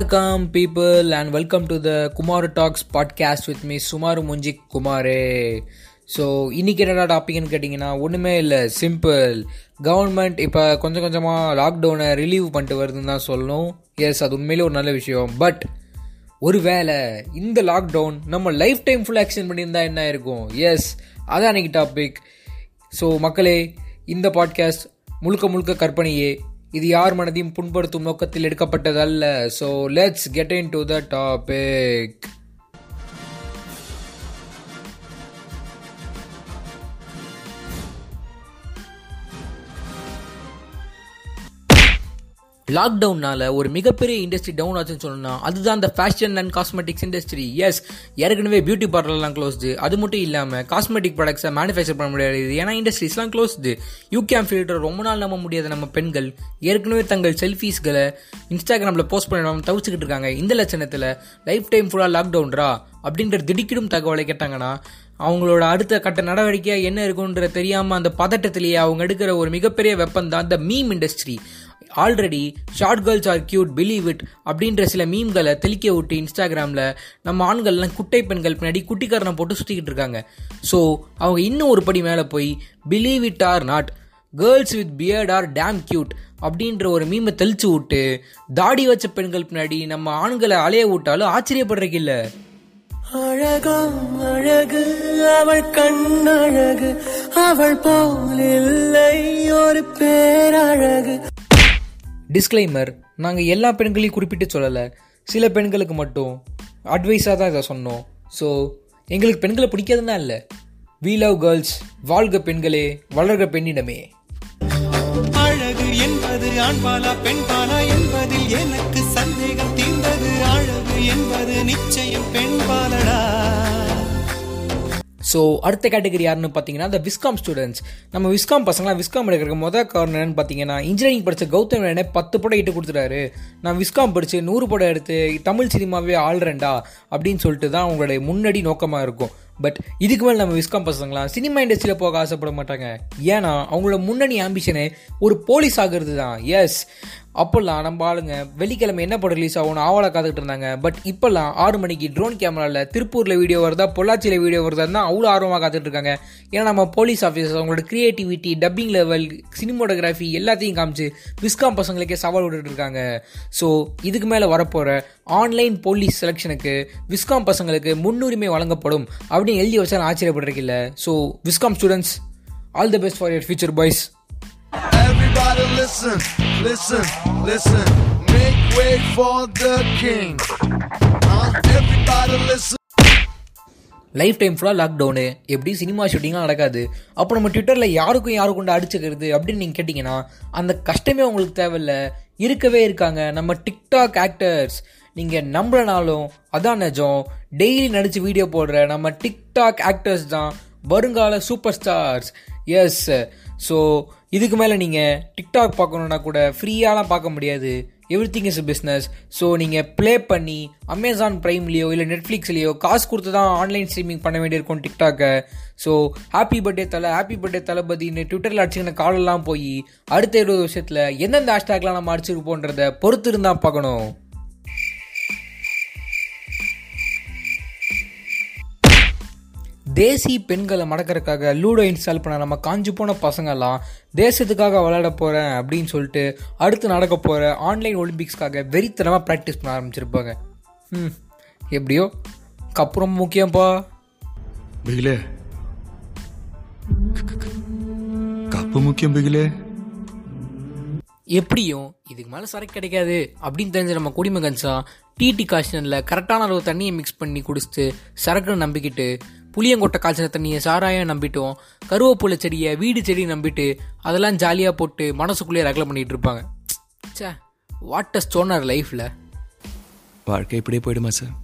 Welcome, people and welcome to the Kumar talks podcast with me சுமாரு முஞ்சி குமாரே so இன்னைக்கு என்னடா டாப்பிக்னு கேட்டிங்கன்னா ஒன்றுமே இல்லை சிம்பிள் கவர்மெண்ட் இப்போ கொஞ்சம் கொஞ்சமாக லாக்டவுனை ரிலீவ் பண்ணிட்டு வருதுன்னு தான் சொல்லணும். எஸ் அது உண்மையிலே ஒரு நல்ல விஷயம். பட் ஒரு வேளை இந்த லாக்டவுன் நம்ம லைஃப் டைம் ஃபுல் ஆக்ஷன் பண்ணியிருந்தா என்ன இருக்கும் எஸ் அதான் அன்னைக்கு டாபிக் ஸோ மக்களே இந்த பாட்காஸ்ட் முழுக்க முழுக்க கற்பனையே இது யார் மனதையும் புண்படுத்தும் நோக்கத்தில் எடுக்கப்பட்டதல்ல. So let's get into the topic லாக்டவுனால் ஒரு மிகப்பெரிய இண்டஸ்ட்ரி டவுன் ஆச்சுன்னு சொல்லணும் அதுதான் அந்த fashion and cosmetics industry yes ஏற்கனவே பியூட்டி பார்லர்லாம் க்ளோஸ்டு அது மட்டும் இல்லாமல் காஸ்மெட்டிக் ப்ராடக்ட்ஸை மேனுஃபேக்சர் பண்ண முடியாது. ஏன்னா இண்டஸ்ட்ரீஸ்லாம் க்ளோஸ்டு யூ கேம் ஃபில்டர் ரொம்ப நாள் நம்ப முடியாத நம்ம பெண்கள் ஏற்கனவே தங்கள் செல்ஃபீஸ்களை இன்ஸ்டாகிராமில் போஸ்ட் பண்ணிடாமல் தவிச்சுக்கிட்டு இருக்காங்க. இந்த லட்சணத்தில் லைஃப் டைம் ஃபுல்லாக லாக்டவுன்ரா அப்படின்ற திடுக்கிடும் தகவலை கேட்டாங்கன்னா அவங்களோட அடுத்த கட்ட நடவடிக்கையாக என்ன இருக்குன்ற தெரியாமல் அந்த பதட்டத்திலேயே அவங்க எடுக்கிற ஒரு மிகப்பெரிய வெப்பன் தான் இந்த meme industry already short girls are cute believe it அப்படின்ற சில மீம்களை தெளிக்க விட்டு இன்ஸ்டாகிராமில் நம்ம ஆண்கள்லாம் குட்டை பெண்கள் பின்னாடி குட்டிக்காரனை போட்டு சுற்றிக்கிட்டு இருக்காங்க. ஸோ அவங்க இன்னும் ஒரு படி மேலே போய் believe it or not girls with beard are damn cute அப்படின்ற ஒரு மீமை தெளிச்சு விட்டு தாடி வச்ச பெண்கள் பின்னாடி நம்ம ஆண்களை அலைய விட்டாலும் ஆச்சரியப்படுறதுக்கு இல்லை. அழகா அழகு அவள் கண்ணழகு அவள் போல் இல்லை ஒரு பேரழகு. டிஸ்க்ளைமர் நாங்கள் எல்லா பெண்களையும் குறிப்பிட்டு சொல்லலை. சில பெண்களுக்கு மட்டும் அட்வைஸாக தான் இதை சொன்னோம். ஸோ எங்களுக்கு பெண்களை பிடிக்காதுன்னா இல்லை. வி லவ் கேர்ள்ஸ் வாழ்க பெண்களே வளர்க பெண்ணிடமே. அழகு என்பது ஆண்பாலா பெண்பாலா என்பதில் எனக்கு சந்தேகம் தீர்ந்தது. அழகு என்பது நிச்சயம் பெண்பாலடா. ஸோ அடுத்த கேட்டகரி யாருன்னு பார்த்தீங்கன்னா இந்த விஸ்காம் ஸ்டூடெண்ட்ஸ் நம்ம விஸ்காம் பசங்களாம் விஸ்காம் எடுக்கிற மொதல் காரணம் என்னன்னு பார்த்தீங்கன்னா இன்ஜினியரிங் படித்த கௌதம் என்ன பத்து படம் இட்டு கொடுத்துட்டாரு. நான் விஸ்காம் படித்து நூறு படம் எடுத்து தமிழ் சினிமாவே ஆள்றேன்டா அப்படின்னு சொல்லிட்டு தான் அவங்களுடைய முன்னாடி நோக்கமாக இருக்கும். பட் இதுக்கு மேலே நம்ம விஸ்காம் பசங்களாம் சினிமா இண்டஸ்ட்ரியில் போக ஆசைப்பட மாட்டாங்க. ஏன்னா அவங்களோட முன்னணி ஆம்பிஷனே ஒரு போலீஸ் ஆகிறது தான் எஸ் அப்போல்லாம் நம்ம ஆளுங்க வெள்ளிக்கிழமை என்ன படம் ரிலீஸ் ஆகும்னு ஆவலாக காத்துக்கிட்டு இருந்தாங்க. பட் இப்போல்லாம் ஆறு மணிக்கு ட்ரோன் கேமராவில் திருப்பூரில் வீடியோ வருதா பொள்ளாச்சியில் வீடியோ வருதா தான் அவ்வளோ ஆர்வமாக காத்துட்டு இருக்காங்க. ஏன்னா நம்ம போலீஸ் ஆஃபீஸர் அவங்களோட க்ரியேட்டிவிட்டி டப்பிங் லெவல் சினிமோட்டோகிராஃபி எல்லாத்தையும் காமிச்சு விஸ்காம் பசங்களுக்கே சவால் விட்டுட்டு இருக்காங்க. ஸோ இதுக்கு மேலே வரப்போகிற ஆன்லைன் போலீஸ் செலெக்ஷனுக்கு விஸ்காம் பசங்களுக்கு முன்னுரிமை வழங்கப்படும். அப்படின்னு எழுதி வச்சா நான் ஆச்சரியப்படுறதுக்கு so viscom students all the best for your future boys Everybody listen, listen, listen. Make way for the king. Huh? Everybody listen. Life time ஃபுல்லாக லாக்டவுனு எப்படி சினிமா ஷூட்டிங்லாம் நடக்காது அப்போ நம்ம ட்விட்டரில் யாருக்கும் யாரும் கொண்டு அடிச்சுக்கிறது அப்படின்னு நீங்கள் கேட்டிங்கன்னா அந்த கஷ்டமே உங்களுக்கு தேவையில்ல இருக்கவே இருக்காங்க நம்ம டிக்டாக் ஆக்டர்ஸ் நீங்கள் நம்பலனாலும் அதான் நிஜம். டெய்லி நடித்து வீடியோ போடுற நம்ம டிக்டாக் ஆக்டர்ஸ் தான் வருங்கால சூப்பர் ஸ்டார்ஸ் எஸ் ஸோ இதுக்கு மேலே நீங்கள் டிக்டாக் பார்க்கணுன்னா கூட ஃப்ரீயாலாம் பார்க்க முடியாது. Every thing is business so நீங்கள் ப்ளே பண்ணி அமேசான் ப்ரைம்லேயோ இல்லை நெட்ஃப்ளிக்ஸ்லேயோ காசு கொடுத்து தான் ஆன்லைன் ஸ்ட்ரீமிங் பண்ண வேண்டியிருக்கும் டிக்டாக்கை so happy birthday Thala happy birthday தளபதினு ட்விட்டரில் அடிச்சுக்கின காலெல்லாம் போய் அடுத்த இருபது வருஷத்தில் எந்தெந்த ஹேஷ்டேக்லாம் நம்ம அடிச்சிருப்போன்றதை பொறுத்து இருந்தால் பார்க்கணும். தேசி பெண்களை மடக்கிறதுக்காக லூடோ இன்ஸ்டால் பண்ண நம்ம காஞ்சி போன பசங்கெல்லாம் தேசத்துக்காக விளையாட போகிறேன் அப்படின்னு சொல்லிட்டு அடுத்து நடக்க போகிற ஆன்லைன் ஒலிம்பிக்ஸ்க்காக வெறித்தனமாக ப்ராக்டிஸ் பண்ண ஆரம்பிச்சிருப்பாங்க. ம் எப்படியோ? கப்பு ரொம்ப முக்கியம்ப்பா பிகிலே. கப்பு முக்கியம் பிகிலே. எப்படியும் இதுக்கு மேலே சரக்கு கிடைக்காது அப்படின்னு தெரிஞ்ச நம்ம குடிமகன்ஸா டிடி காய்ச்சனில் கரெக்டான அளவு தண்ணியை மிக்ஸ் பண்ணி குடிச்சிட்டு சரக்குன்னு நம்பிக்கிட்டு புளியங்கொட்டை காய்ச்சின தண்ணியை சாராயம் நம்பிட்டோம் கருவேப்பிலை செடியை வீடு செடி நம்பிட்டு அதெல்லாம் ஜாலியாக போட்டு மனசுக்குள்ளேயே ரகலை பண்ணிட்டு இருப்பாங்க. சே வாட் அ ஸ்டோனர் லைஃப்பில் வாழ்க்கை இப்படியே போயிடுமா சார்?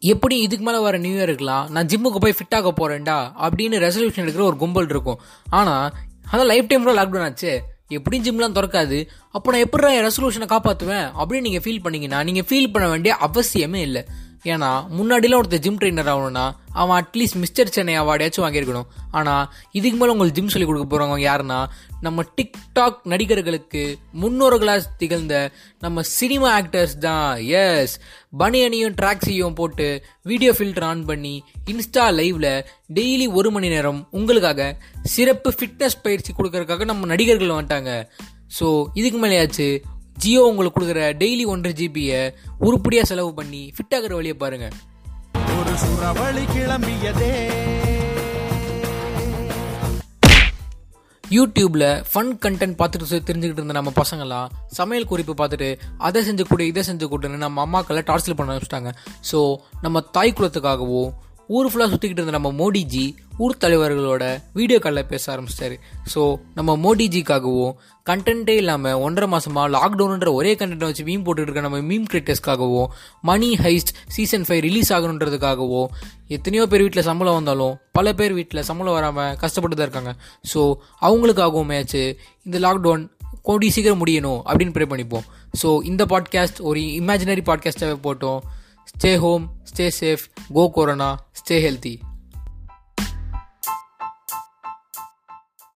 எப்படி இதுக்கு மேலே வர நியூ இயருக்குலாம் நான் ஜிம்முக்கு போய் ஃபிட் ஆக போகிறேன்டா அப்படின்னு ரெசல்யூஷன் எடுக்கிற ஒரு கும்பல் இருக்கும். ஆனால் அதான் லைஃப் டைம்ல லாக்டவுன் ஆச்சு. எப்படியும் ஜிம்லாம் திறக்காது. அப்போ நான் எப்படி என் ரெசல்யூஷனை காப்பாற்றுவேன் அப்படின்னு நீங்கள் ஃபீல் பண்ணிங்கன்னா நீங்கள் ஃபீல் பண்ண வேண்டிய அவசியமே இல்லை. ஏன்னா முன்னாடிலாம் ஒருத்தர் ஜிம் ட்ரெயினர் ஆகணும்னா அவன் அட்லீஸ்ட் மிஸ்டர் சென்னை அவார்டையாச்சும் வாங்கியிருக்கணும். ஆனால் இதுக்கு மேலே உங்களுக்கு ஜிம் சொல்லிக் கொடுக்க போகிறவங்க யாருன்னா நம்ம டிக்டாக் நடிகர்களுக்கு முன்னோர்களாக திகழ்ந்த நம்ம சினிமா ஆக்டர்ஸ் தான். எஸ் பனியனையும் ட்ராக்ஸையும் போட்டு வீடியோ ஃபில்டர் ஆன் பண்ணி இன்ஸ்டா லைவ்ல டெய்லி ஒரு மணி நேரம் உங்களுக்காக சிறப்பு ஃபிட்னஸ் பயிற்சி கொடுக்கறதுக்காக நம்ம நடிகர்கள் வந்துட்டாங்க. ஸோ இதுக்கு மேலேயாச்சு ஜியோ உங்களுக்கு கொடுக்குற டெய்லி ஒன்றரை ஜிபியை உருப்படியாக செலவு பண்ணி ஃபிட் ஆகிற வழியை பாருங்க. ஒரு சுறவழி கிளம்பியதே. யூடியூப்ல ஃபன் கண்டென்ட் பார்த்துட்டு தெரிஞ்சுக்கிட்டு இருந்த நம்ம பசங்களாம் சமையல் குறிப்பு பார்த்துட்டு அதை செஞ்சு கொடு இதை செஞ்சு கொடுன்னு நம்ம அம்மாக்களை டார்ச்சல் பண்ண ஆரம்பிச்சிட்டாங்க. ஸோ நம்ம தாய் குலத்துக்காகவோ ஊர் ஃபுல்லாக சுற்றிக்கிட்டு இருந்த நம்ம மோடிஜி ஊர் தலைவர்களோட வீடியோ காலில் பேச ஆரம்பிச்சிட்டாரு. ஸோ நம்ம மோடிஜிக்காகவும் கண்டென்ட்டே இல்லாமல் ஒன்றரை மாதமாக லாக்டவுன்ற ஒரே கண்டென்ட்டை வச்சு மீம் போட்டுட்டு இருக்க நம்ம meme கிரியேட்டர்ஸ்க்காகவும் money heist season five release ஆகணுன்றதுக்காகவோ எத்தனையோ பேர் வீட்டில் சம்பளம் வந்தாலும் பல பேர் வீட்டில் சம்பளம் வராமல் கஷ்டப்பட்டு தான் இருக்காங்க. ஸோ அவங்களுக்காகவும் மேட்ச்சு இந்த லாக்டவுன் கூடி சீக்கிரம் முடியணும் அப்படின்னு ப்ரே பண்ணிப்போம். ஸோ இந்த பாட்காஸ்ட் ஒரு இமேஜினரி பாட்காஸ்ட்டாகவே போட்டோம். Stay home stay safe go corona stay healthy